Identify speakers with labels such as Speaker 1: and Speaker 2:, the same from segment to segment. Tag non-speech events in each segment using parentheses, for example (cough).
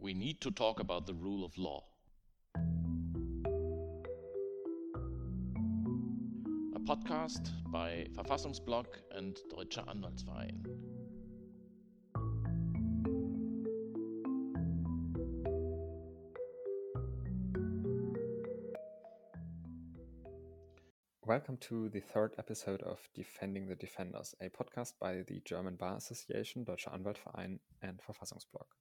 Speaker 1: We need to talk about the rule of law. A podcast by Verfassungsblog and Deutscher Anwaltsverein.
Speaker 2: Welcome to the third episode of Defending the Defenders, a podcast by the German Bar Association, Deutscher Anwaltverein, and Verfassungsblog.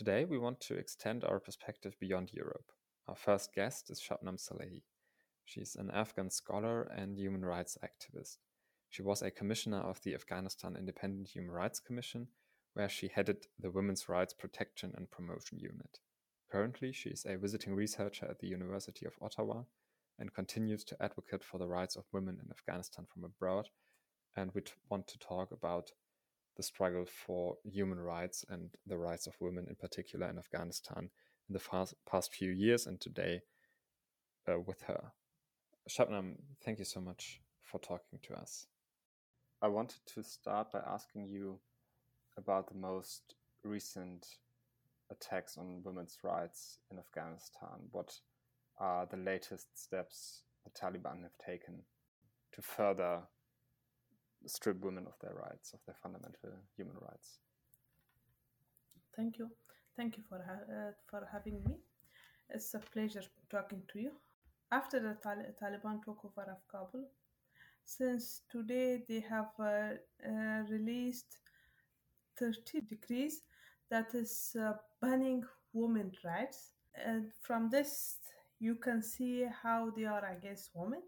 Speaker 2: Today, we want to extend our perspective beyond Europe. Our first guest is Shabnam Salehi. She's an Afghan scholar and human rights activist. She was a commissioner of the Afghanistan Independent Human Rights Commission, where she headed the Women's Rights Protection and Promotion Unit. Currently, she is a visiting researcher at the University of Ottawa and continues to advocate for the rights of women in Afghanistan from abroad. And we want to talk about the struggle for human rights and the rights of women in particular in Afghanistan in the fast, past few years and today uh, with her. Shabnam, thank you so much for talking to us. I wanted to start by asking you about the most recent attacks on women's rights in Afghanistan. What are the latest steps the Taliban have taken to further strip women of their rights, of their fundamental human rights.
Speaker 3: Thank you. Thank you for, uh, for having me. It's a pleasure talking to you. After the Tal- Taliban took over of Kabul, since today they have uh, uh, released 30 decrees that is uh, banning women rights. And from this, you can see how they are against women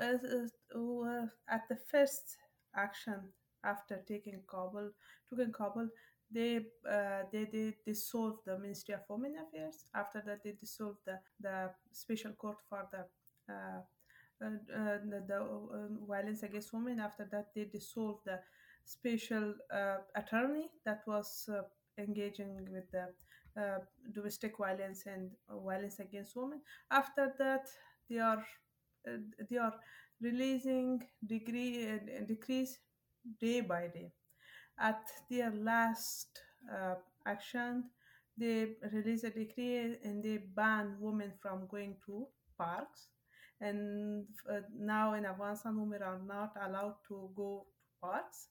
Speaker 3: uh, uh, at the first action after taking Kabul, taking Kabul, they uh, they they dissolved the Ministry of Women Affairs. After that, they dissolved the the Special Court for the uh, uh, uh the, the uh, violence against women. After that, they dissolved the special attorney that was engaging with the domestic violence and violence against women. After that, they are they are releasing degree uh, decrease day by day. At their last uh, action, they release a decree and they ban women from going to parks. And uh, now in Afghanistan, women are not allowed to go to parks.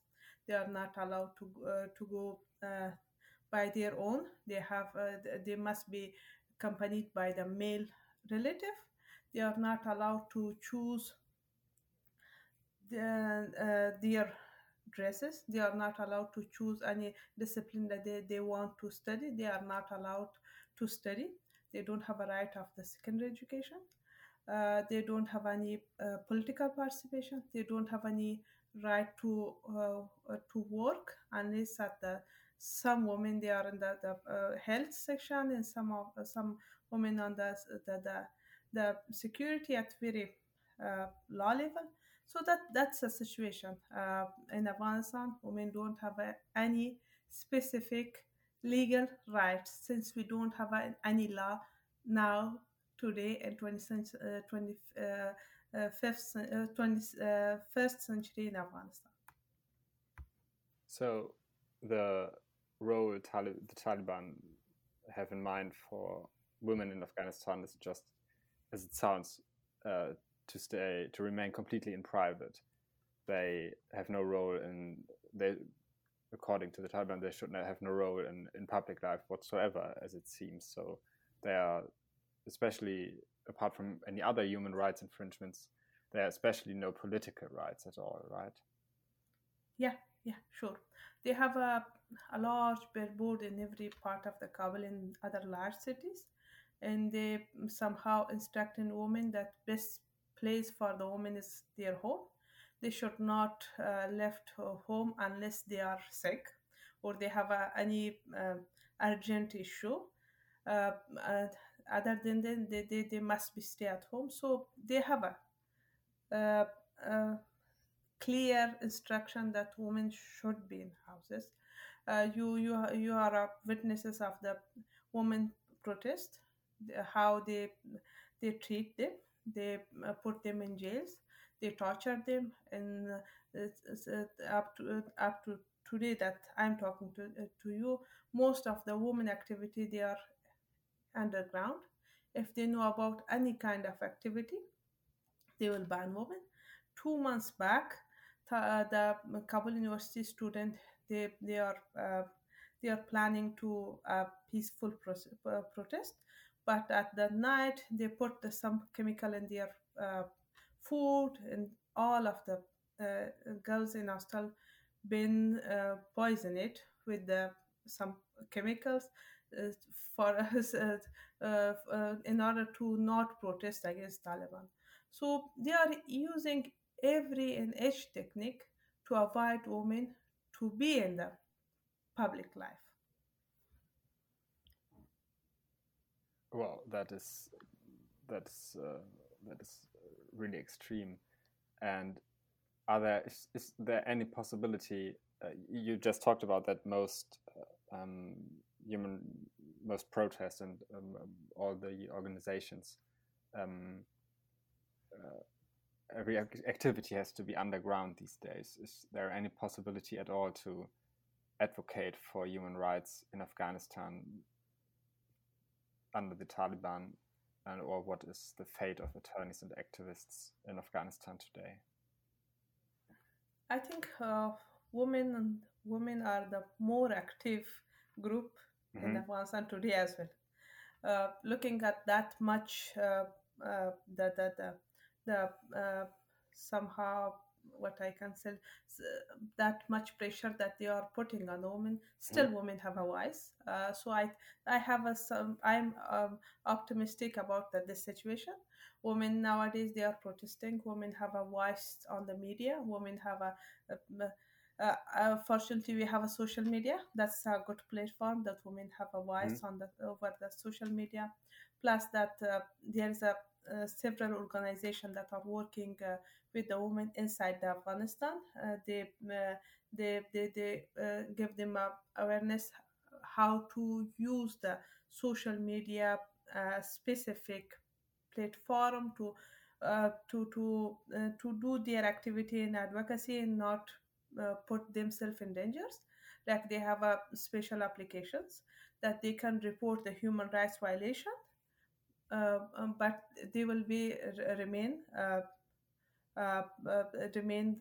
Speaker 3: They are not allowed to uh, to go uh, by their own. They have uh, they must be accompanied by the male relative. They are not allowed to choose uh, their dresses. They are not allowed to choose any discipline that they, they want to study. They are not allowed to study. They don't have a right of the secondary education. Uh, they don't have any uh, political participation. They don't have any right to uh, to work unless at the some women they are in the, the uh, health section and some of some women on the the the, the security at very uh, law level so that that's the situation uh, in Afghanistan. Women don't have any specific legal rights since we don't have a, any law now today in 20th, uh, 20, uh, uh, fifth, 21st uh, century in Afghanistan.
Speaker 2: So the role the Taliban have in mind for women in Afghanistan is just, as it sounds, uh, to stay to remain completely in private. They have no role in they according to the Taliban they should not have no role in, in public life whatsoever as it seems. So they are especially apart from any other human rights infringements, there are especially no political rights at all, right?
Speaker 3: Yeah, yeah, sure. They have a, a large billboard in every part of the Kabul and other large cities, and they somehow instructing women that best place for the woman is their home. They should not uh, left home unless they are sick or they have a, any uh, urgent issue. Uh, other than that, they, they, they must be stay at home. So they have a, a, a clear instruction that women should be in houses. Uh, you you you are witnesses of the women protest, how they they treat them they uh, put them in jails they torture them and uh, up to up to today that i'm talking to, uh, to you most of the women activity they are underground. If they know about any kind of activity, they will ban women. Two months back, the, Kabul University student they they are uh, they are planning to a peaceful pro- uh, protest, but at the night they put some chemical in their uh, food, and all of the uh, girls in hostel been uh, poisoned with the some chemicals uh, for (laughs) us uh, uh, in order to not protest against Taliban. So they are using every and each technique to avoid women to be in the public life.
Speaker 2: Well, that is that is uh, that is really extreme. And are there is, is there any possibility? Uh, you just talked about that most uh, um, human most protests and um, all the organizations. Um, uh, every activity has to be underground these days. Is there any possibility at all to advocate for human rights in Afghanistan under the Taliban, and or what is the fate of attorneys and activists in Afghanistan today?
Speaker 3: I think uh, women and women are the more active group mm-hmm. in Afghanistan today as well. Uh, looking at that much, uh, uh the the the, the uh, somehow what I can say, that much pressure that they are putting on the women. Still, mm. women have a voice. Uh, so I, I have a some. I'm um, optimistic about that this situation. Women nowadays they are protesting. Women have a voice on the media. Women have a, a, a uh, uh, fortunately we have a social media that's a good platform that women have a voice mm-hmm. on the over the social media plus that uh, there's a uh, several organizations that are working uh, with the women inside the Afghanistan. Uh, they, they, they, they give them awareness how to use the social media specific platform to uh, to to uh, to do their activity in advocacy and not uh, put themselves in dangers like they have a special applications that they can report the human rights violation uh, um, but they will be remain uh, uh, remain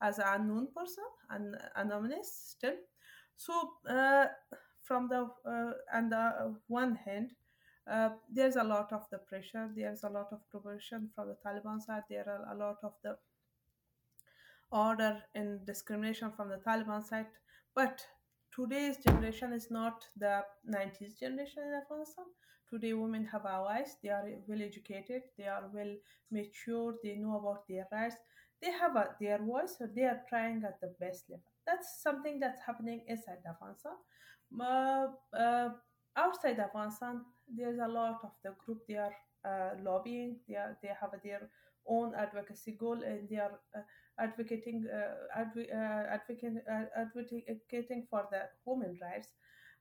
Speaker 3: as an unknown person and anonymous still. So from the on the one hand, uh, there's a lot of the pressure there's a lot of provision from the taliban side there are a lot of the order and discrimination from the taliban side but today's generation is not the 90s generation in afghanistan. Today women have our allies they are well educated. They are well mature they know about their rights. They have a, their voice so they are trying at the best level. That's something that's happening inside afghanistan. Uh, uh, outside afghanistan there's a lot of the group they are uh, lobbying. They are they have their own advocacy goal and they are uh, advocating uh, adv- uh, advocating, advocating for the human rights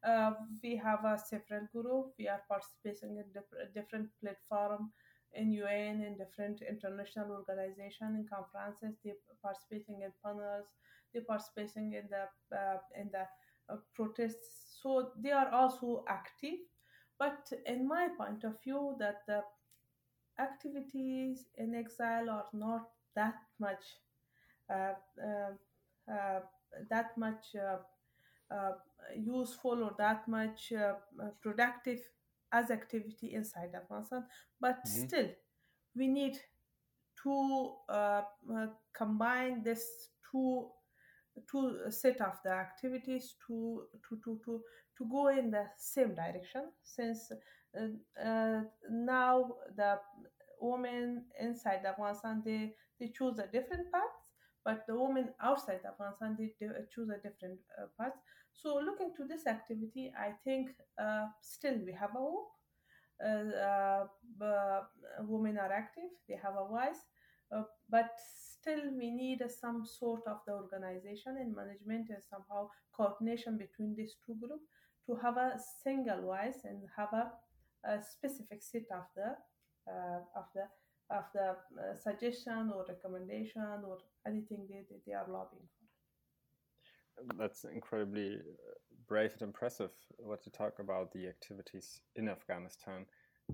Speaker 3: uh, we have a several group. We are participating in diff- different platform in UN in different international organization and conferences. They participating in panels. They participating in the uh, in the uh, protests. So they are also active. But in my point of view, that the activities in exile are not that much uh, uh, uh that much uh, uh, useful or that much uh, uh, productive as activity inside Afghanistan. But mm-hmm. still, we need to combine this two two set of the activities to to to to to go in the same direction since uh, uh, now the women inside Afghanistan they they choose a different path but the women outside Afghanistan they, choose a different uh, path so looking to this activity, I think uh, still we have a hope. Uh, uh, women are active, they have a voice, uh, but still we need some sort of the organization and management and somehow coordination between these two groups to have a single voice and have a, a specific set of the uh, of the of the uh, suggestion or recommendation or anything they, they, they are lobbying for.
Speaker 2: that's incredibly uh, brave and impressive what you talk about the activities in Afghanistan.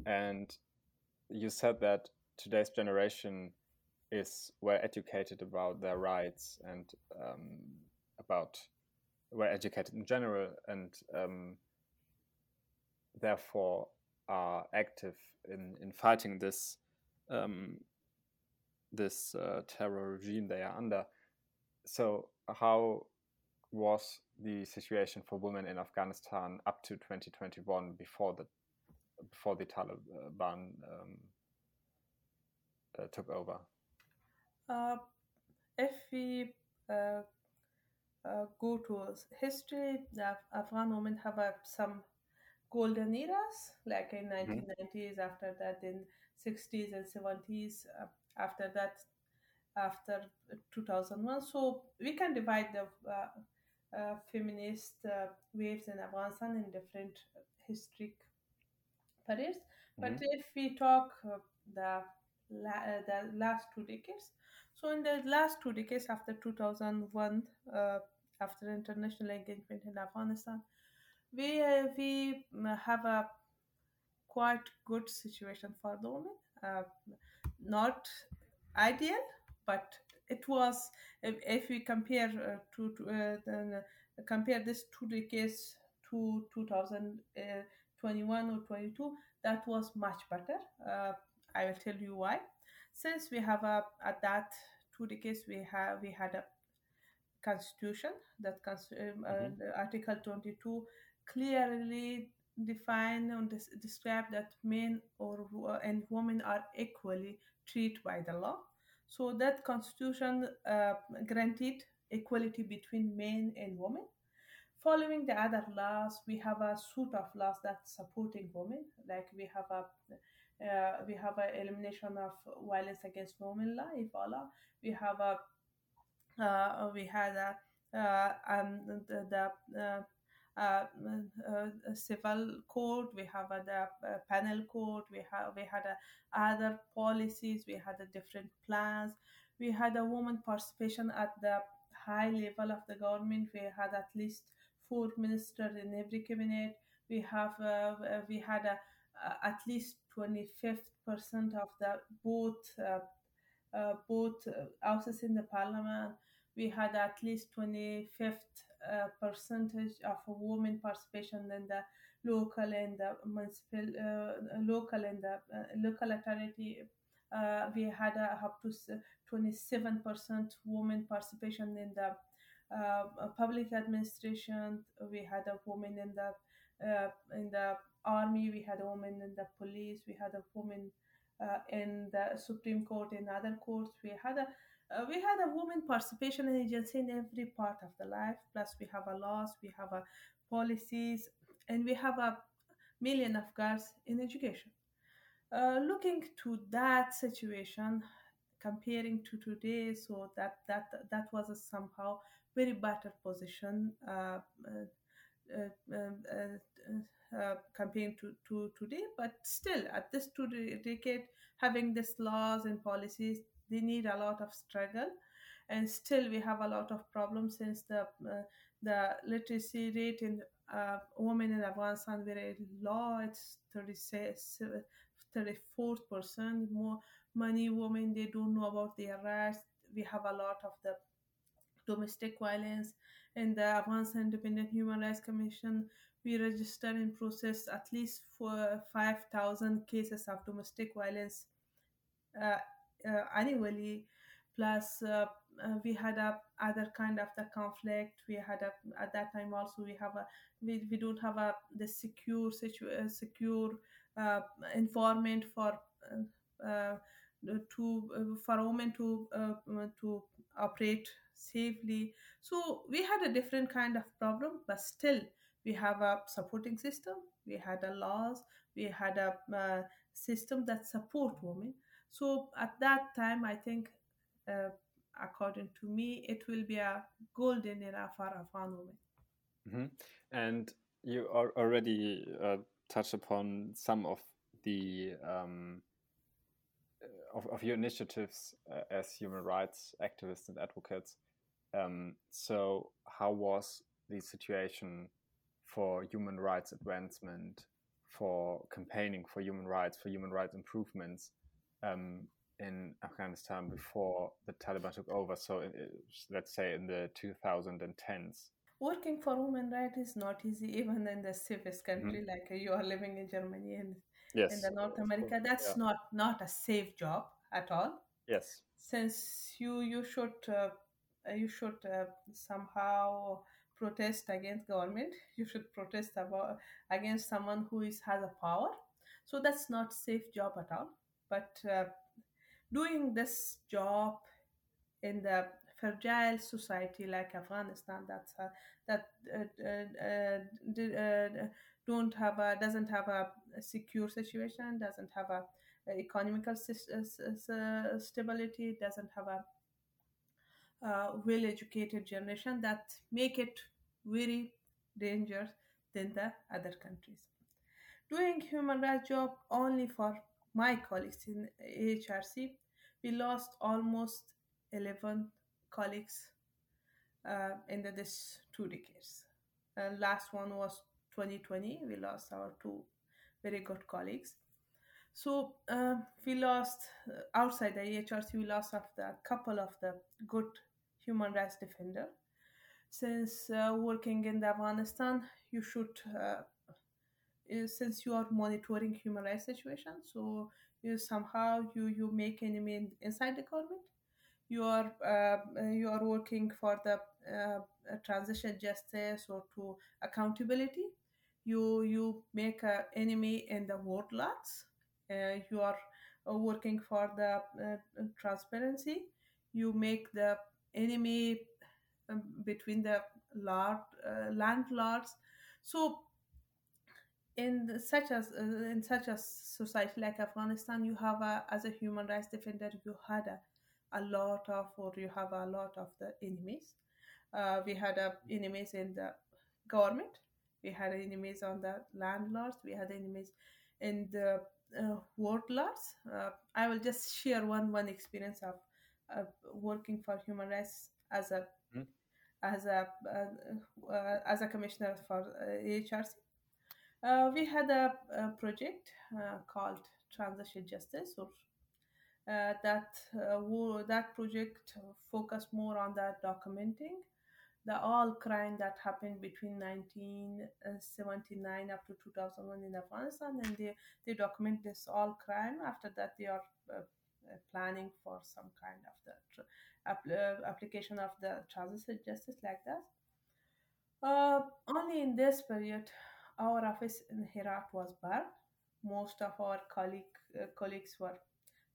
Speaker 2: And you said that today's generation is well educated about their rights and um, about well educated in general and um, therefore are active in, in fighting this um, this uh, terror regime they are under. So how was the situation for women in Afghanistan up to 2021 before the before the Taliban um, uh, took over?
Speaker 3: Uh, if we uh, uh, go to history, the Afghan women have uh, some golden eras, like in 1990s. Mm-hmm. After that, in 60s and 70s. Uh, after that, after 2001. So we can divide the uh, feminist waves in Afghanistan in different historic periods. But mm-hmm. if we talk the la- the last two decades, so in the last two decades after 2001, uh, after international engagement in Afghanistan, we uh, we have a quite good situation for the women. Uh, not ideal, but it was if, if we compare uh, to, to uh, the, compare this two decades to 2021 or 22 that was much better uh, i will tell you why since we have a at that two decades we have we had a constitution that um, mm-hmm. article 22 clearly define and describe that men or and women are equally treated by the law. So that constitution uh, granted equality between men and women. Following the other laws, we have a suite of laws that supporting women. Like we have a uh, we have a elimination of violence against women law, IVALA. We have a uh, we had a uh, um, the, the uh, Uh, uh, uh, civil court, we have the penal court, we have we had other policies, we had different plans, we had a woman participation at the high level of the government. We had at least four ministers in every cabinet. We have uh, we had a, uh, at least 25th percent of the both uh, both houses in the parliament. We had at least 25th percentage of women participation in the local and the municipal, uh, local and the uh, local authority. Uh, we had up to 27% women participation in the public administration. We had a woman in the in the army. We had a woman in the police. We had a woman uh, in the Supreme Court, in other courts. We had a uh, we had a woman participation agency in every part of the life. Plus, we have a laws, we have a policies, and we have a million of girls in education. Uh, looking to that situation, comparing to today, so that that that was a somehow very better position. Uh, uh, uh um, uh, comparing to, to today, but still at this two decade, having these laws and policies they need a lot of struggle and still we have a lot of problems since the uh, the literacy rate in uh, women in Afghanistan very low. It's 34 percent more. Many women they don't know about their rights. We have a lot of the domestic violence. In the Afghanistan Independent Human Rights Commission, we register and process at least for 5,000 cases of domestic violence uh, uh, annually. Plus uh, uh, we had a other kind of the conflict. We had a at that time also we have a we, we don't have a the secure situ- secure environment for to for women to to operate safely. So we had a different kind of problem but still we have a supporting system. We had a laws. We had a uh, system that support women so at that time, I think, uh, according to me, it will be a golden era for Afghan women.
Speaker 2: Mm-hmm. And you already uh, touched upon some of the um, of, of, your initiatives uh, as human rights activists and advocates. Um, so, how was the situation for human rights advancement, for campaigning for human rights, for human rights improvements um, in Afghanistan before the Taliban took over? So, let's say in the 2010s.
Speaker 3: Working for human rights is not easy, (laughs) even in the safest country, mm-hmm. like you are living in Germany and yes, in the North America. That's yeah. not not a safe job at all.
Speaker 2: Yes,
Speaker 3: since you you should uh, you should uh, somehow protest against government. (laughs) You should protest about against someone who is has a power. So that's not safe job at all. But uh, doing this job in the fragile society like Afghanistan that's uh, that uh, uh, don't have a doesn't have a, secure situation, doesn't have a, a economical stability, doesn't have a uh, well-educated generation that make it very dangerous than the other countries. Doing human rights job only for my colleagues in HRC, we lost almost 11 colleagues uh, in the, this two decades. Uh, last one was 2020. We lost our two very good colleagues. So uh, we lost uh, outside the HRC. We lost of the couple of the good human rights defender. Since uh, working in Afghanistan, you should uh, since you are monitoring human rights situation, so you somehow you you make enemy inside the government. You are uh, you are working for the uh, transition justice or to accountability. You you make an enemy in the warlords. Uh, you are uh, working for the uh, transparency. You make the enemy um, between the lord, uh, landlords. So in such as in such a society like afghanistan you have a, as a human rights defender you had a a lot of, or you have a lot of the enemies. Uh, we had uh, enemies in the government. We had enemies on the landlords. We had enemies in the uh, warlords. Uh, I will just share one one experience of uh, working for human rights as a mm. as a uh, uh, as a commissioner for HRC. We had a, a project called Transition Justice or uh, that uh, that project focused more on that documenting the all crime that happened between 1979 up to 2001 in Afghanistan, and they they document this all crime. After that, they are uh, planning for some kind of the uh, application of the transition justice like that. Uh, only in this period, our office in Herat was burned. Most of our colleague, uh, colleagues were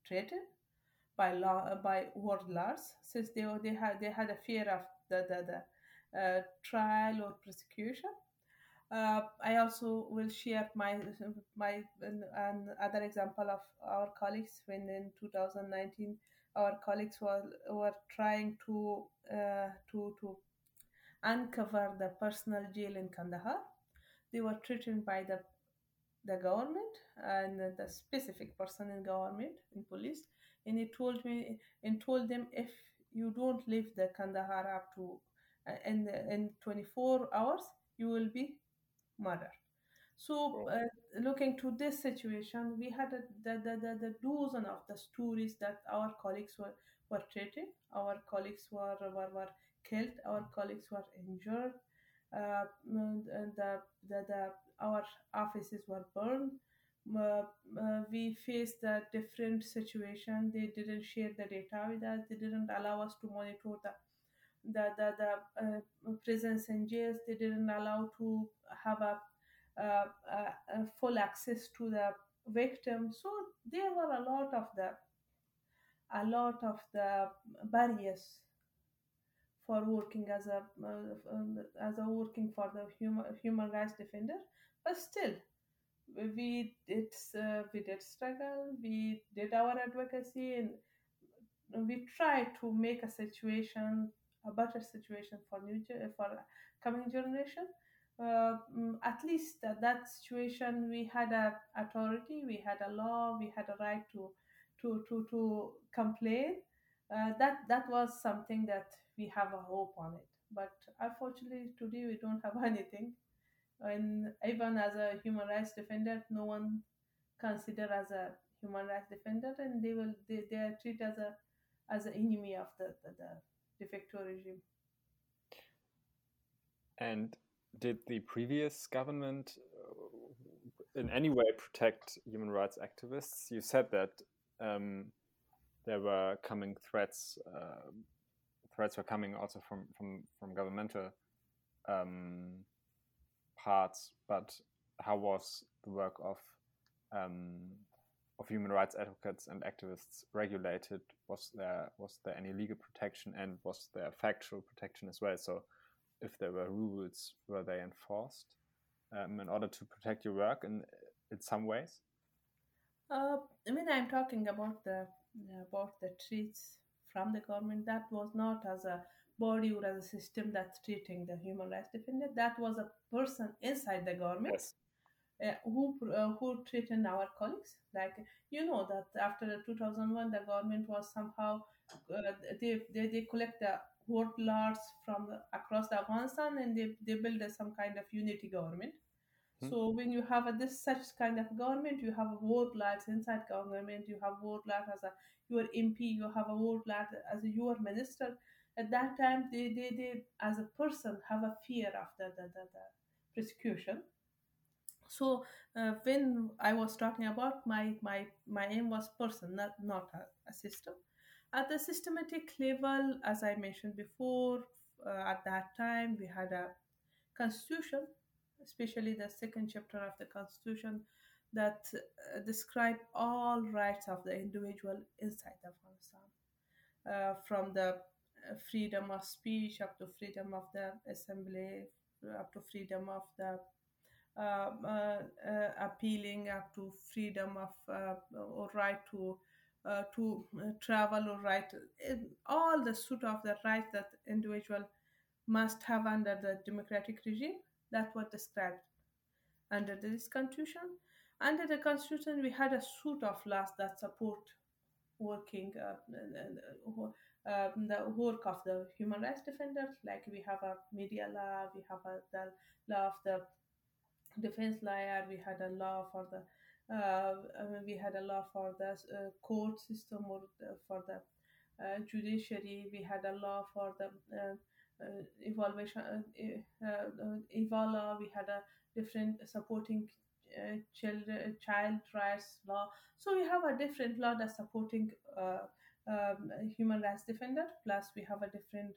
Speaker 3: treated by law uh, by warlords since they they had they had a fear of the the, the uh, trial or prosecution. Uh, I also will share my my and other example of our colleagues when in 2019 our colleagues were were trying to uh, to to uncover the personal jail in Kandahar. They were threatened by the the government and the specific person in government in police and he told me and told them if you don't leave the kandahar up to uh, in in 24 hours you will be murdered. So uh, looking to this situation we had a, the, the, the, the dozen of the stories that our colleagues were, were treated our colleagues were, were, were killed. Our colleagues were injured uh, the, the, the, our offices were burned. Uh, uh, we faced a different situation. They didn't share the data with us. They didn't allow us to monitor the the the, the uh, prisons and jails. They didn't allow to have a, a, a, full access to the victim. So there were a lot of the a lot of the barriers for working as a uh, as a working for the human human rights defender but still we did uh, we did struggle we did our advocacy and we tried to make a situation a better situation for new for coming generation. Uh, mm, at least at that situation we had a authority we had a law we had a right to to to to complain. Uh, that that was something that we have a hope on it. But unfortunately, today we don't (laughs) have anything. And even as a human rights defender, no one consider as a human rights defender, and they will they, they are treated as a as an enemy of the, the, the de facto regime.
Speaker 2: And did the previous government uh, in any way protect human rights activists? You said that um, there were coming threats. Uh, threats were coming also from from from governmental um, parts. But how was the work of um, of human rights advocates and activists regulated? Was there was there any legal protection and was there factual protection as well? So, if there were rules, were they enforced um, in order to protect your work in in some ways?
Speaker 3: Uh, I mean, I'm talking about the about the treats from the government. That was not as a body or as a system that's treating the human rights defender. That was a person inside the government.
Speaker 2: Yes.
Speaker 3: Uh, who uh, who treated our colleagues like you know that after the 2001 the government was somehow uh, they, they they collect the warlords from across the afghanistan and they they build some kind of unity government
Speaker 2: Hmm.
Speaker 3: so when you have a, this such kind of government you have a warlords inside government you have a warlord as a your mp you have a warlord as a your minister. At that time they they, they as a person have a fear of the the, the, the persecution. So uh, when i was talking about my my my aim was person not not a, a system. At the systematic level as i mentioned before uh, at that time we had a constitution especially the second chapter of the constitution that uh, describe all rights of the individual inside afghanistan. Uh, from the uh, freedom of speech up to freedom of the assembly up to freedom of the uh, uh, uh, appealing up to freedom of uh, or right to to travel or right all the suit of the rights that individual must have under the democratic regime that was described under this constitution. Under the constitution we had a suite of laws that support working uh, uh, um, the work of the human rights defenders. Like we have a media law we have a, the law of the defense lawyer we had a law for the uh, I mean, we had a law for the uh, court system or the, for the uh, judiciary we had a law for the uh, uh, evaluation uh, uh, evala we had a different supporting uh, children child rights law. So we have a different law that's supporting uh, um, human rights defender plus we have a different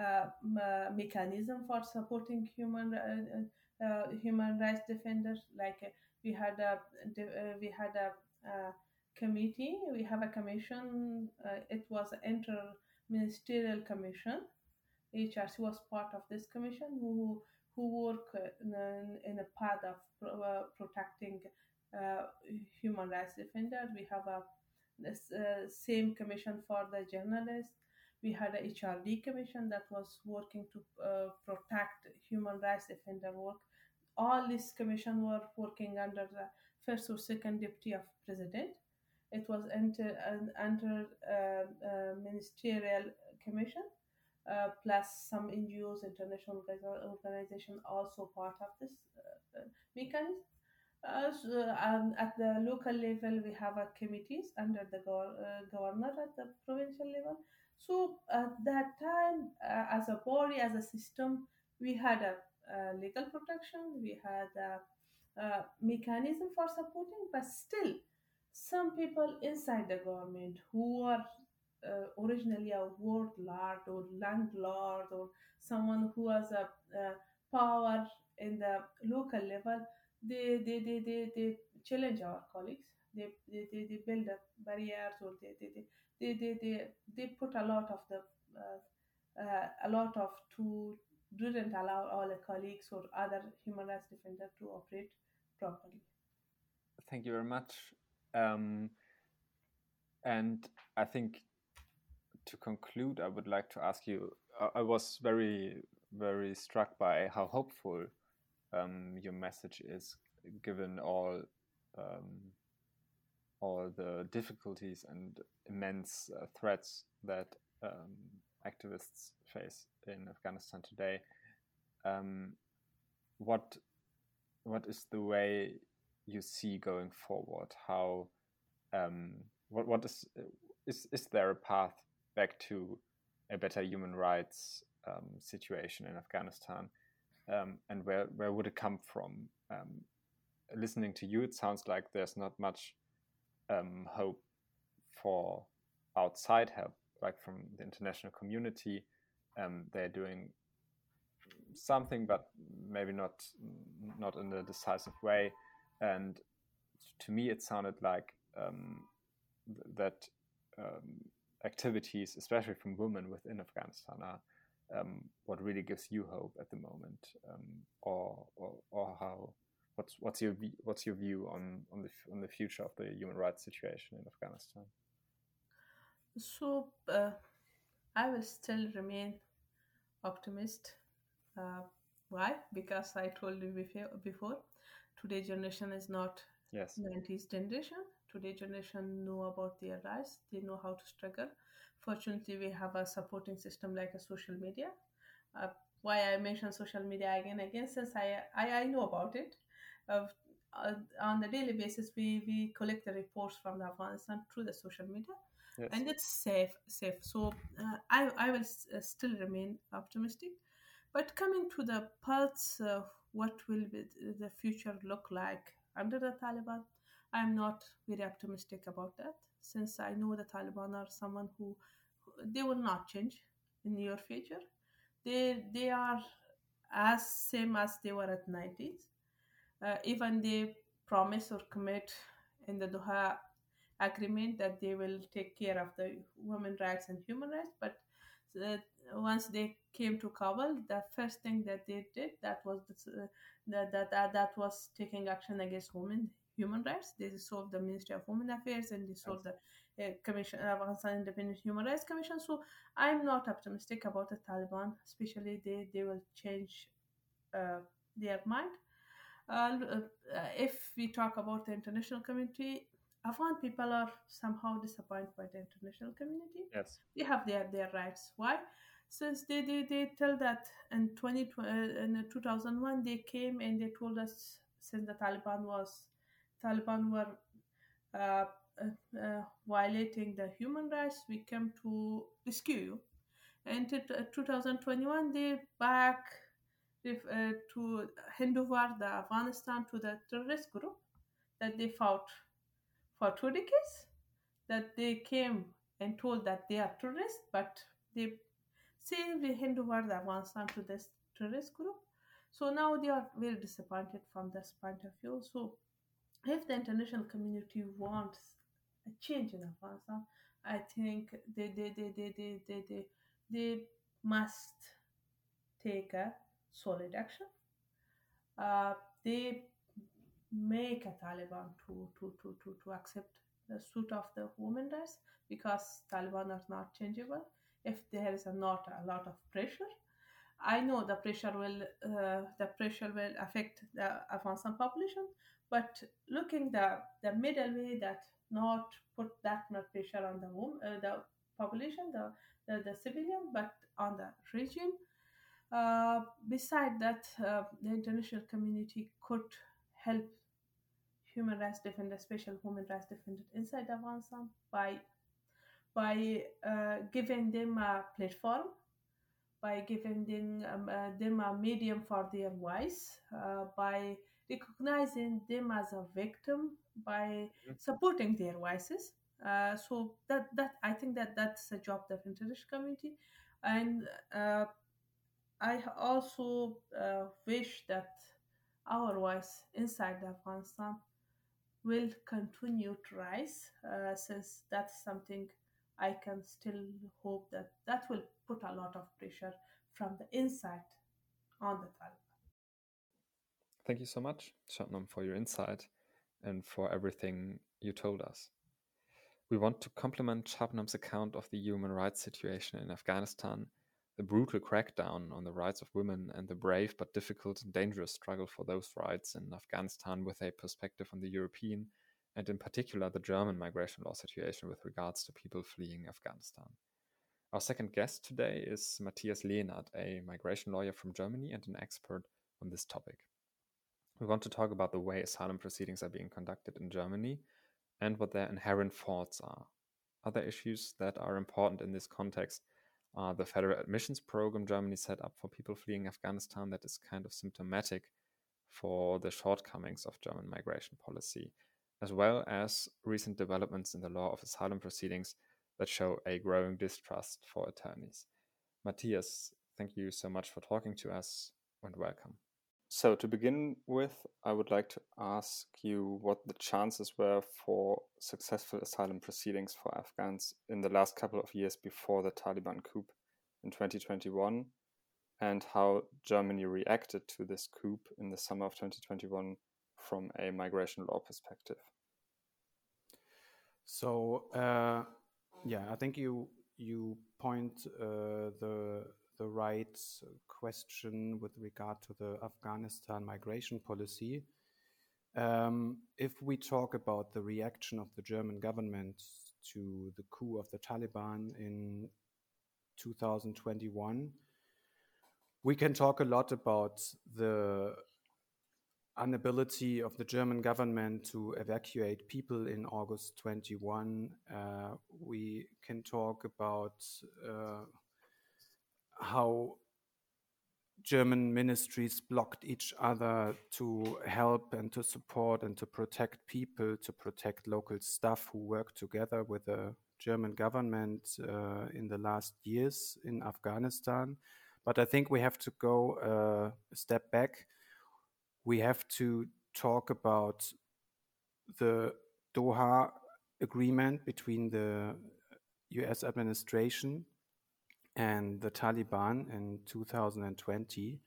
Speaker 3: uh, uh, mechanism for supporting human uh, uh, human rights defenders. Like uh, we had a uh, we had a uh, committee we have a commission uh, it was an inter ministerial commission HRC was part of this commission who who work in, in a path of pro- uh, protecting uh, human rights defenders. We have a this uh, same commission for the journalists. We had a HRD commission that was working to uh, protect human rights defender work. All this commission were working under the first or second deputy of president. It was an under uh, uh, ministerial commission uh, plus some NGOs, international orga- organization, also part of this uh, uh, mechanism. Uh, so, um, at the local level, we have committees under the uh, governor at the provincial level. So at that time, uh, as a body, as a system, we had a, uh legal protection, we had a mechanism for supporting, but still, some people inside the government who are uh, originally a warlord or landlord or someone who has a, uh power in the local level, they they, they, they, they challenge our colleagues. They, they, they, they build up barriers or they, they, they, they, they, they, put a lot of the uh, uh, a lot of to didn't allow all the colleagues or other human rights defenders to operate properly.
Speaker 2: Thank you very much. Um, and I think to conclude, I would like to ask you. I, I was very, very struck by how hopeful um, your message is, given all um, all the difficulties and immense uh, threats that um, activists face in Afghanistan today. Um, what what is the way you see going forward? How um, what what is is is there a path back to a better human rights um, situation in Afghanistan, um, and where where would it come from? Um, listening to you, it sounds like there's not much um, hope for outside help, like from the international community. Um, they're doing something, but maybe not not in a decisive way. And to me, it sounded like um, th- that um, activities, especially from women within Afghanistan, are um, what really gives you hope at the moment, um, or, or, or how what's what's your what's your view on on the on the future of the human rights situation in Afghanistan?
Speaker 3: So uh, I will still remain optimist. Uh, why? Because I told you before, before today generation is not
Speaker 2: yes
Speaker 3: 90s generation. Today generation know about their rights. They know how to struggle. Fortunately, we have a supporting system like a social media. Uh, why I mention social media again again since I I, I know about it. Uh, on a daily basis, we, we collect the reports from the Afghanistan through the social media
Speaker 2: yes.
Speaker 3: and it's safe safe so uh, i i will s- uh, still remain optimistic but coming to the parts of what will be the future look like under the taliban i'm not very optimistic about that since i know the taliban are someone who they will not change in near future. They they are as same as they were at 90s uh, even they promise or commit in the doha agreement that they will take care of the women rights and human rights but uh, once they came to kabul the first thing that they did that was that, that, that that was taking action against women human rights they dissolved the ministry of women affairs and dissolved the uh, commission afghanistan independent human rights commission so i'm not optimistic about the taliban especially they they will change uh, their mind uh, if we talk about the international community Afghan people are somehow disappointed by the international community.
Speaker 2: Yes.
Speaker 3: They have their, their rights. Why? Since they, they, they tell that in 20, uh, in 2001 they came and they told us since the Taliban was Taliban were uh, uh, uh violating the human rights, we came to rescue you. And in 2021 they back uh, to hand over the Afghanistan to the terrorist group that they fought for two decades that they came and told that they are tourists, but they safely hand over the Afghanistan to this terrorist group. So now they are very disappointed from this point of view. So if the international community wants a change in Afghanistan, I think they they they they they they, they, they must take a solid action. Uh, they make a Taliban to, to, to, to, to accept the suit of the women rights because Taliban are not changeable. If there is a not a lot of pressure, I know the pressure will uh, the pressure will affect the Afghanistan population, but looking the the middle way that not put that much pressure on the woman, uh, the population, the, the the civilian, but on the regime. Uh, beside that, uh, the international community could help human rights defenders, special human rights defenders inside Afghanistan by by uh, giving them a platform, by giving them, um, uh, them a medium for their voice, uh, by recognizing them as a victim, by supporting their voices. Uh, so that that I think that that's the job of the international community, and uh, I also uh, wish that our voice inside the Afghanistan will continue to rise uh, since that's something I can still hope that that will put a lot of pressure from the inside on the Taliban.
Speaker 2: Thank you so much, Shabnam, for your insight and for everything you told us. We want to complement Shabnam's account of the human rights situation in Afghanistan, the brutal crackdown on the rights of women, and the brave but difficult and dangerous struggle for those rights in Afghanistan with a perspective on the European and in particular the German migration law situation with regards to people fleeing Afghanistan. Our second guest today is Matthias Lehnert, a migration lawyer from Germany and an expert on this topic. We want to talk about the way asylum proceedings are being conducted in Germany and what their inherent faults are. Other issues that are important in this context are the federal admissions program Germany set up for people fleeing Afghanistan that is kind of symptomatic for the shortcomings of German migration policy, as well as recent developments in the law of asylum proceedings that show a growing distrust for attorneys. Matthias, thank you so much for talking to us and welcome. So, to begin with, I would like to ask you what the chances were for successful asylum proceedings for Afghans in the last couple of years before the Taliban coup in 2021, and how Germany reacted to this coup in the summer of 2021 from a migration law perspective.
Speaker 4: So, uh, yeah, I think you you point uh, the the right question with regard to the Afghanistan migration policy. Um, if we talk about the reaction of the German government to the coup of the Taliban in 2021, we can talk a lot about the inability of the German government to evacuate people in August 21. Uh, we can talk about uh, how German ministries blocked each other to help and to support and to protect people, to protect local staff who worked together with the German government uh, in the last years in Afghanistan. But I think we have to go uh, a step back. We have to talk about the Doha agreement between the US administration and the Taliban in 2020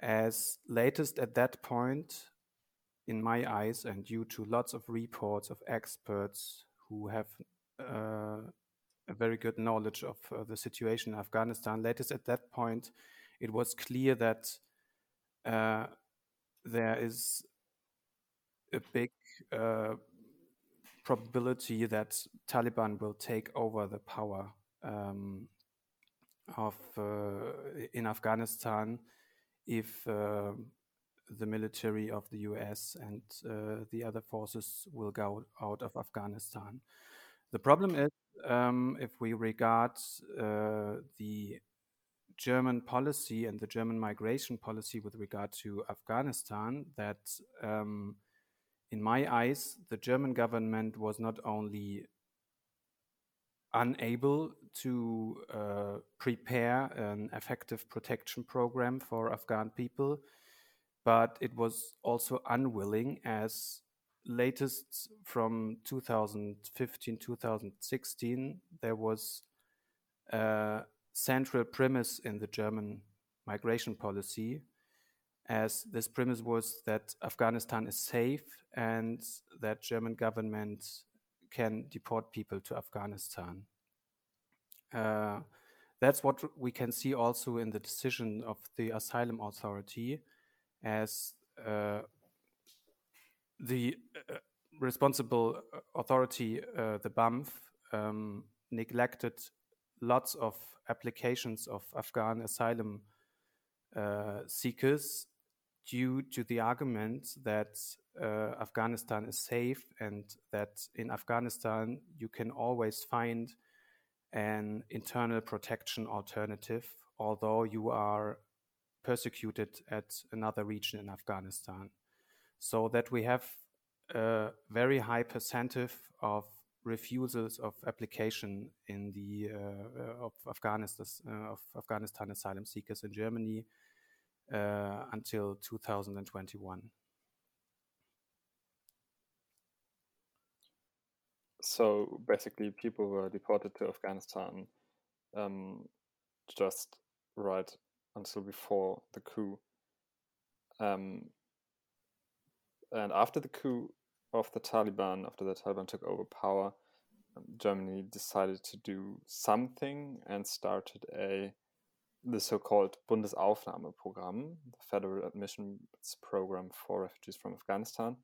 Speaker 4: as latest at that point in my eyes and due to lots of reports of experts who have uh, a very good knowledge of uh, the situation in Afghanistan latest at that point it was clear that uh, there is a big uh, probability that Taliban will take over the power um, of uh, in Afghanistan if uh, the military of the US and uh, the other forces will go out of Afghanistan. The problem is um, if we regard uh, the German policy and the German migration policy with regard to Afghanistan, that um, in my eyes, the German government was not only unable to uh, prepare an effective protection program for Afghan people, but it was also unwilling as latest from 2015 2016 there was a central premise in the german migration policy as this premise was that afghanistan is safe and that german government can deport people to Afghanistan. Uh, that's what we can see also in the decision of the asylum authority, as uh, the uh, responsible authority, uh, the BAMF, um, neglected lots of applications of Afghan asylum uh, seekers due to the argument that uh, Afghanistan is safe and that in Afghanistan you can always find an internal protection alternative, although you are persecuted at another region in Afghanistan. So that we have a very high percentage of refusals of application in the uh, of Afghanistan uh, of Afghanistan asylum seekers in Germany uh, until 2021.
Speaker 2: So basically, people were deported to Afghanistan um, just right until before the coup. Um, and after the coup of the Taliban, after the Taliban took over power, um, Germany decided to do something and started a the so-called Bundesaufnahmeprogramm, the federal admissions program for refugees from Afghanistan.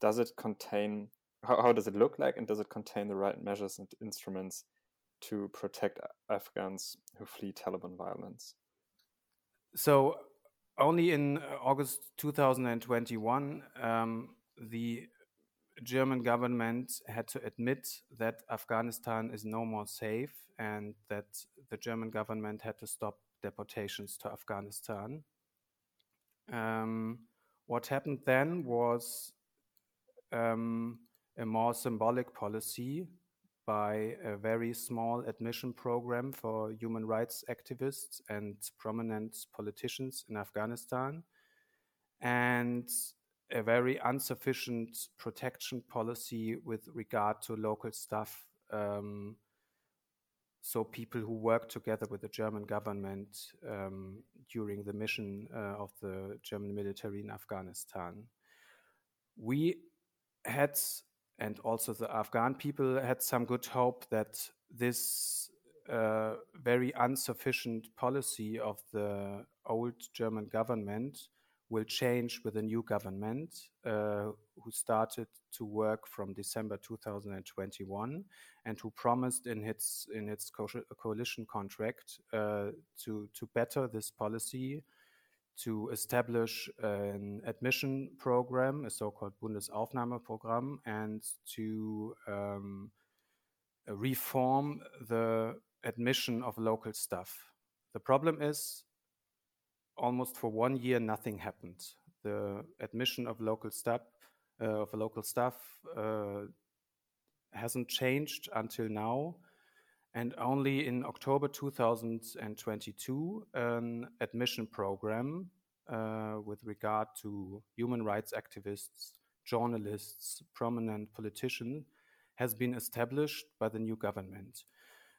Speaker 2: Does it contain how, how does it look like, and does it contain the right measures and instruments to protect Afghans who flee Taliban violence?
Speaker 4: So, only in August 2021, um, the German government had to admit that Afghanistan is no more safe and that the German government had to stop deportations to Afghanistan. Um, what happened then was um, a more symbolic policy by a very small admission program for human rights activists and prominent politicians in Afghanistan, and a very insufficient protection policy with regard to local staff. Um, so, people who work together with the German government um, during the mission uh, of the German military in Afghanistan. We had and also the Afghan people had some good hope that this uh, very insufficient policy of the old German government will change with the new government, uh, who started to work from December 2021 and who promised in its in its co coalition contract uh, to to better this policy to establish an admission program, a so-called Bundesaufnahmeprogramm, and to um, reform the admission of local staff. The problem is, almost for one year, nothing happened. The admission of local staff uh, of local staff uh, hasn't changed until now. And only in October 2022, an admission program uh, with regard to human rights activists, journalists, prominent politicians has been established by the new government.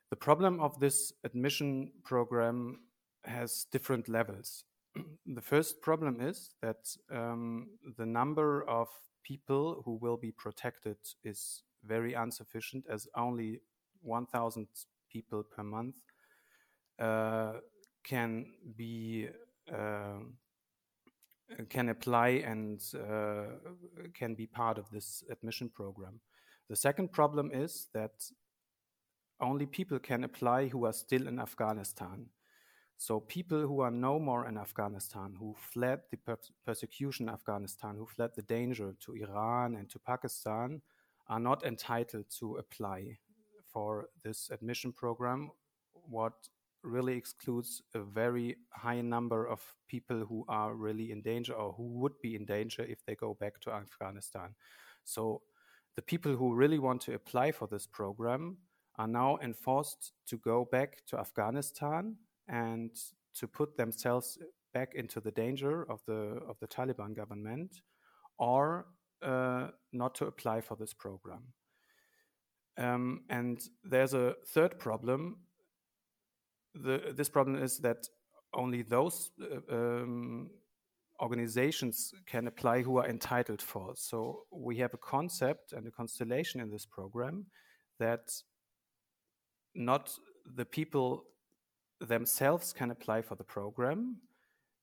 Speaker 4: The problem of this admission program has different levels. (clears throat) the first problem is that um, the number of people who will be protected is very insufficient, as only 1,000 people per month uh, can be uh, can apply and uh, can be part of this admission program. The second problem is that only people can apply who are still in Afghanistan. So people who are no more in Afghanistan, who fled the per persecution in Afghanistan, who fled the danger to Iran and to Pakistan, are not entitled to apply for this admission program. What really excludes a very high number of people who are really in danger or who would be in danger if they go back to Afghanistan. So the people who really want to apply for this program are now enforced to go back to Afghanistan and to put themselves back into the danger of the of the Taliban government or uh, not to apply for this program. Um, and there's a third problem the, this problem is that only those uh, um, organizations can apply who are entitled for. So we have a concept and a constellation in this program that not the people themselves can apply for the program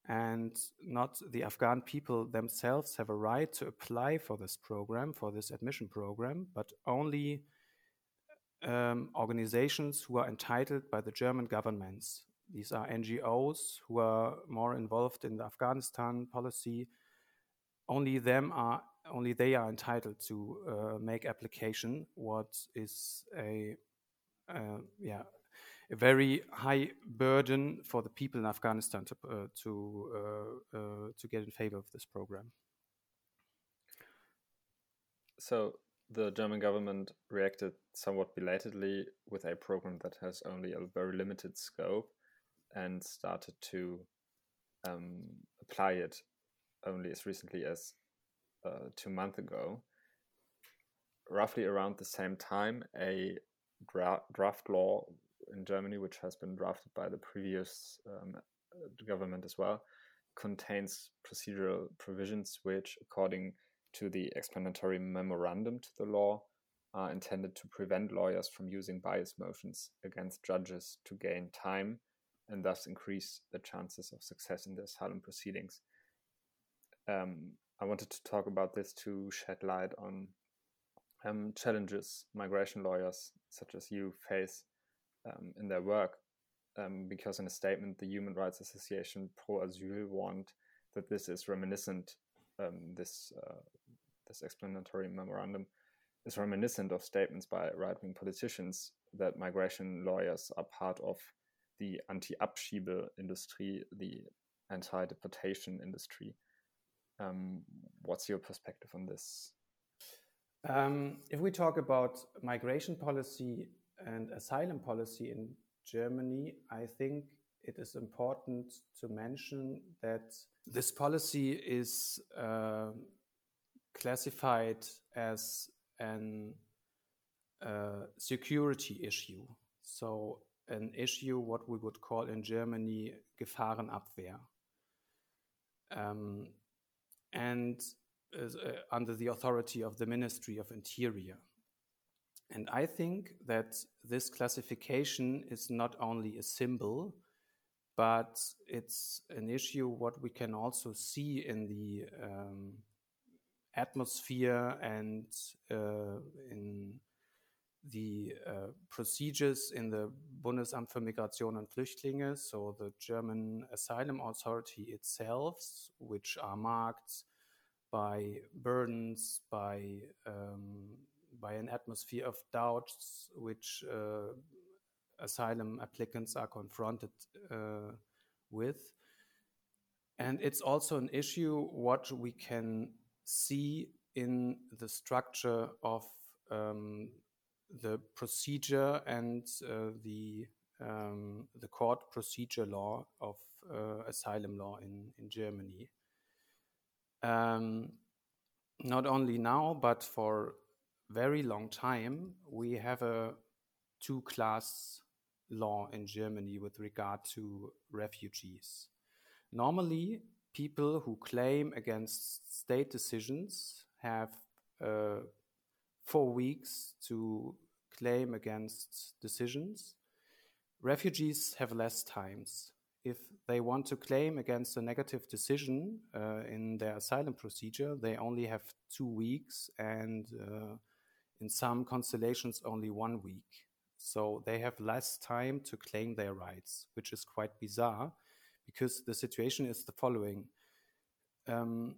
Speaker 4: and not the Afghan people themselves have a right to apply for this program, for this admission program, but only um, organizations who are entitled by the German governments. These are NGOs who are more involved in the Afghanistan policy. Only them are only they are entitled to uh, make application. What is a uh, yeah a very high burden for the people in Afghanistan to uh, to uh, uh, to get in favor of this program.
Speaker 2: So the German government reacted somewhat belatedly with a program that has only a very limited scope and started to um, apply it only as recently as uh, two months ago. Roughly around the same time, a dra draft law in Germany, which has been drafted by the previous um, government as well, contains procedural provisions which, according to the explanatory memorandum to the law are intended to prevent lawyers from using bias motions against judges to gain time and thus increase the chances of success in the asylum proceedings. Um, I wanted to talk about this to shed light on um, challenges migration lawyers such as you face um, in their work, um, because in a statement, the Human Rights Association Pro Asyl warned that this is reminiscent. Um, this uh, this explanatory memorandum is reminiscent of statements by right wing politicians that migration lawyers are part of the anti Abschiebe industry, the anti deportation industry. Um, what's your perspective on this?
Speaker 4: Um, if we talk about migration policy and asylum policy in Germany, I think it is important to mention that this policy is uh, classified as an uh, security issue. So an issue, what we would call in Germany Gefahrenabwehr. Um, and uh, under the authority of the Ministry of Interior. And I think that this classification is not only a symbol, but it's an issue what we can also see in the um, atmosphere and uh, in the uh, procedures in the Bundesamt für Migration und Flüchtlinge, so the German asylum authority itself, which are marked by burdens, by um, by an atmosphere of doubts, which uh, asylum applicants are confronted uh, with, and it's also an issue what we can see in the structure of um, the procedure and uh, the um, the court procedure law of uh, asylum law in in Germany. Um, not only now, but for very long time, we have a two-class law in Germany with regard to refugees. Normally, people who claim against state decisions have uh, four weeks to claim against decisions. Refugees have less times. If they want to claim against a negative decision uh, in their asylum procedure, they only have two weeks, and uh, in some constellations, only one week. So they have less time to claim their rights, which is quite bizarre because the situation is the following. Um,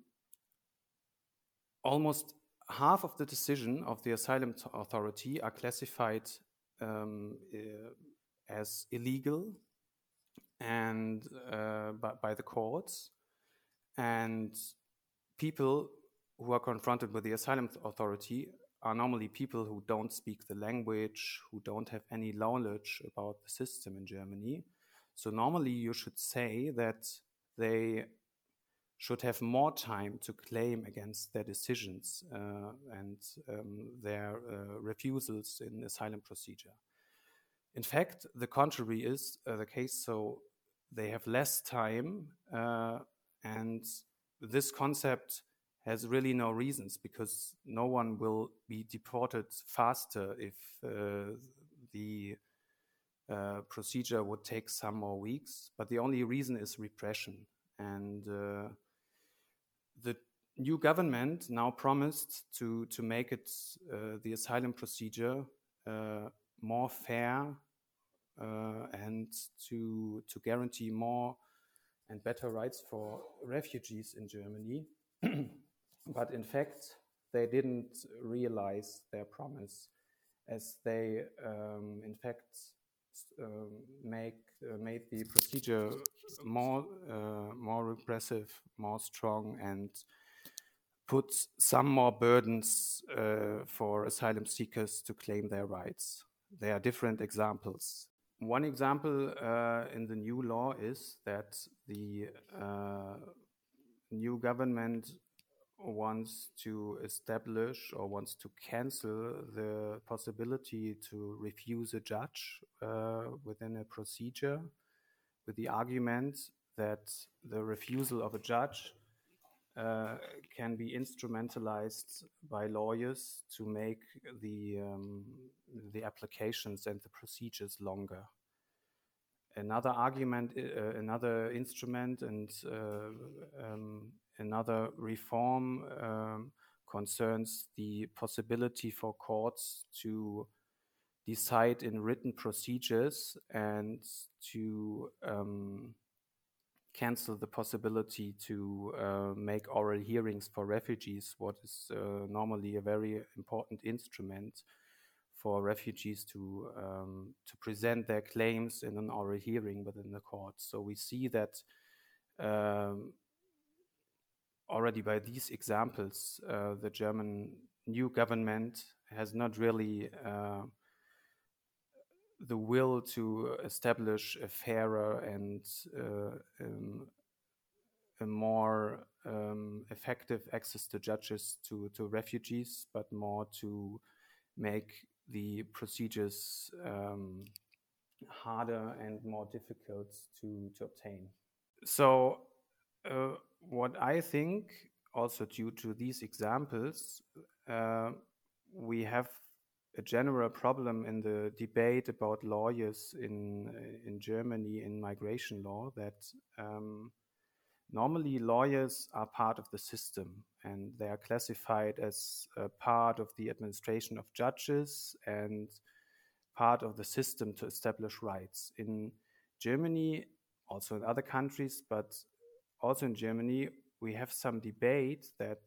Speaker 4: almost half of the decision of the asylum authority are classified um, uh, as illegal and uh, by, by, the courts and people who are confronted with the asylum authority are normally people who don't speak the language who don't have any knowledge about the system in germany so normally you should say that they should have more time to claim against their decisions uh, and um, their uh, refusals in asylum procedure. In fact, the contrary is uh, the case. So they have less time, uh, and this concept has really no reasons because no one will be deported faster if uh, the uh, procedure would take some more weeks. But the only reason is repression and the new government now promised to to make it uh, the asylum procedure uh, more fair uh, and to to guarantee more and better rights for refugees in Germany. (clears throat) but in fact, they didn't realize their promise, as they um, in fact um, make uh, made the procedure more uh, more repressive, more strong, and put some more burdens uh, for asylum seekers to claim their rights. There are different examples. One example uh, in the new law is that the uh, new government wants to establish or wants to cancel the possibility to refuse a judge uh, within a procedure with the argument that the refusal of a judge uh, can be instrumentalized by lawyers to make the um, the applications and the procedures longer. Another argument, uh, another instrument, and uh, um, Another reform um, concerns the possibility for courts to decide in written procedures and to um, cancel the possibility to uh, make oral hearings for refugees, what is uh, normally a very important instrument for refugees to um, to present their claims in an oral hearing within the court. So we see that um, already by these examples, uh, the German new government has not really uh, the will to establish a fairer and uh, um, a more um, effective access to judges to, to refugees, but more to make the procedures um, harder and more difficult to, to obtain. So, uh, what I think, also due to these examples, uh, we have a general problem in the debate about lawyers in in Germany in migration law that um, normally lawyers are part of the system and they are classified as part of the administration of judges and part of the system to establish rights. In Germany also in other countries but also in Germany we have some debate that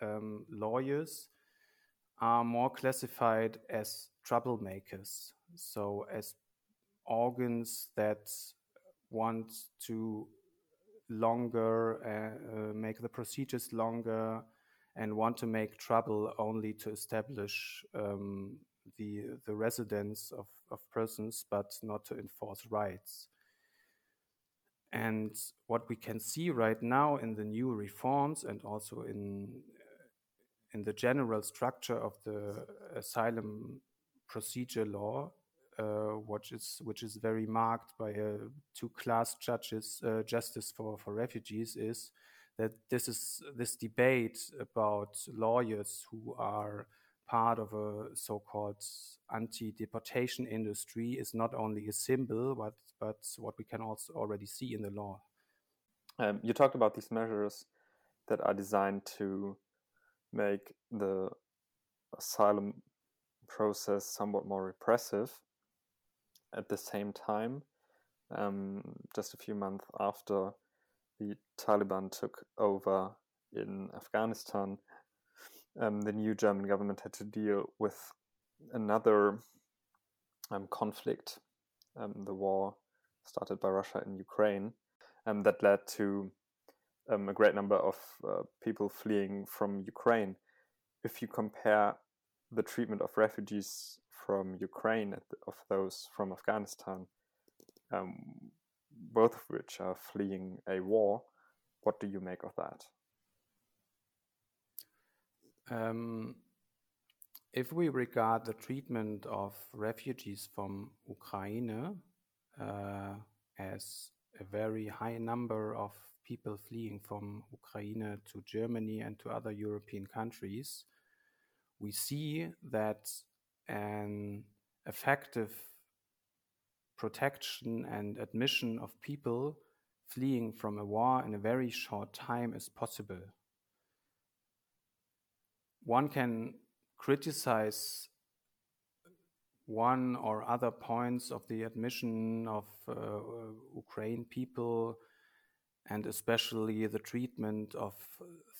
Speaker 4: um, lawyers are more classified as troublemakers, so as organs that want to longer uh, uh, make the procedures longer and want to make trouble only to establish um, the the residence of, of persons but not to enforce rights and what we can see right now in the new reforms and also in in the general structure of the asylum procedure law, uh, which is which is very marked by a two-class judges uh, justice for for refugees, is that this is this debate about lawyers who are part of a so-called anti-deportation industry is not only a symbol, but but what we can also already see in the law.
Speaker 2: Um, you talked about these measures that are designed to make the asylum process somewhat more repressive. At the same time, um, just a few months after the Taliban took over in Afghanistan, um, the new German government had to deal with another um, conflict, um, the war started by Russia in Ukraine, um, that led to um, a great number of uh, people fleeing from Ukraine. If you compare the treatment of refugees from Ukraine of those from Afghanistan, both of which are fleeing a war, what do you make of that?
Speaker 4: Um, if we regard the treatment of refugees from Ukraine uh, as a very high number of people fleeing from Ukraine to Germany and to other European countries, we see that an effective protection and admission of people fleeing from a war in a very short time is possible. One can criticize one or other points of the admission of uh, Ukraine people and especially the treatment of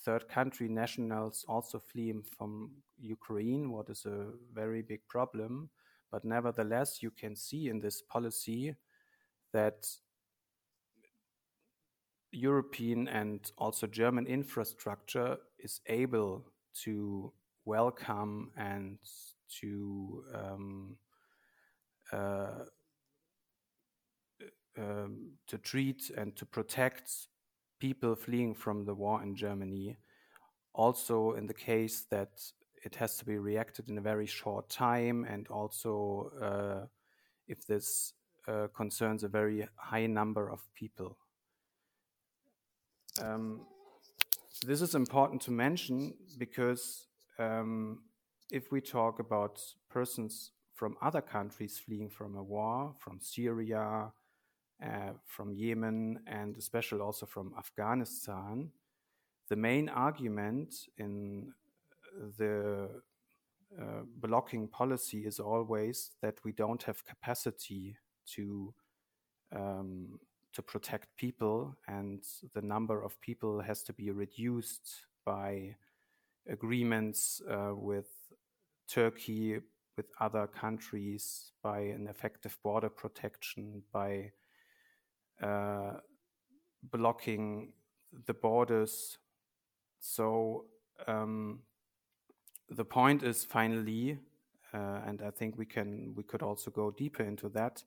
Speaker 4: third country nationals also fleeing from Ukraine, what is a very big problem. But nevertheless, you can see in this policy that European and also German infrastructure is able to welcome and to um, uh, um, to treat and to protect people fleeing from the war in Germany. Also, in the case that it has to be reacted in a very short time, and also uh, if this uh, concerns a very high number of people. Um, this is important to mention because um, if we talk about persons from other countries fleeing from a war, from Syria, uh, from Yemen, and especially also from Afghanistan, the main argument in the uh, blocking policy is always that we don't have capacity to um, to protect people, and the number of people has to be reduced by agreements uh, with Turkey, with other countries, by an effective border protection, by uh, blocking the borders. So um, the point is finally, uh, and I think we can we could also go deeper into that.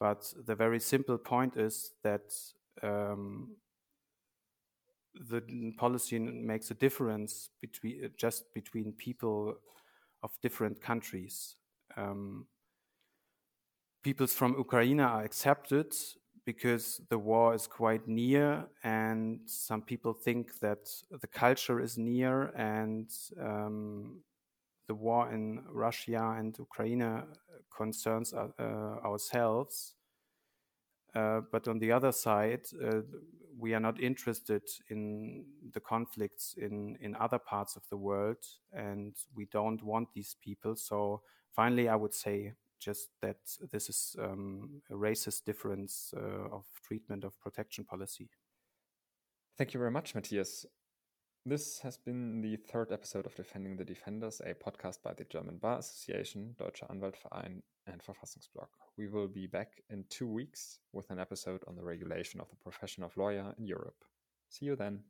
Speaker 4: But the very simple point is that um, the policy makes a difference between just between people of different countries. Um, peoples from Ukraine are accepted because the war is quite near, and some people think that the culture is near, and um, the war in Russia and Ukraine concerns uh, ourselves. Uh, but on the other side, uh, we are not interested in the conflicts in, in other parts of the world, and we don't want these people. So, finally, I would say just that this is um, a racist difference uh, of treatment of protection policy.
Speaker 2: Thank you very much, Matthias. This has been the third episode of Defending the Defenders, a podcast by the German Bar Association, Deutscher Anwaltverein, and Verfassungsblog. We will be back in two weeks with an episode on the regulation of the profession of lawyer in Europe. See you then.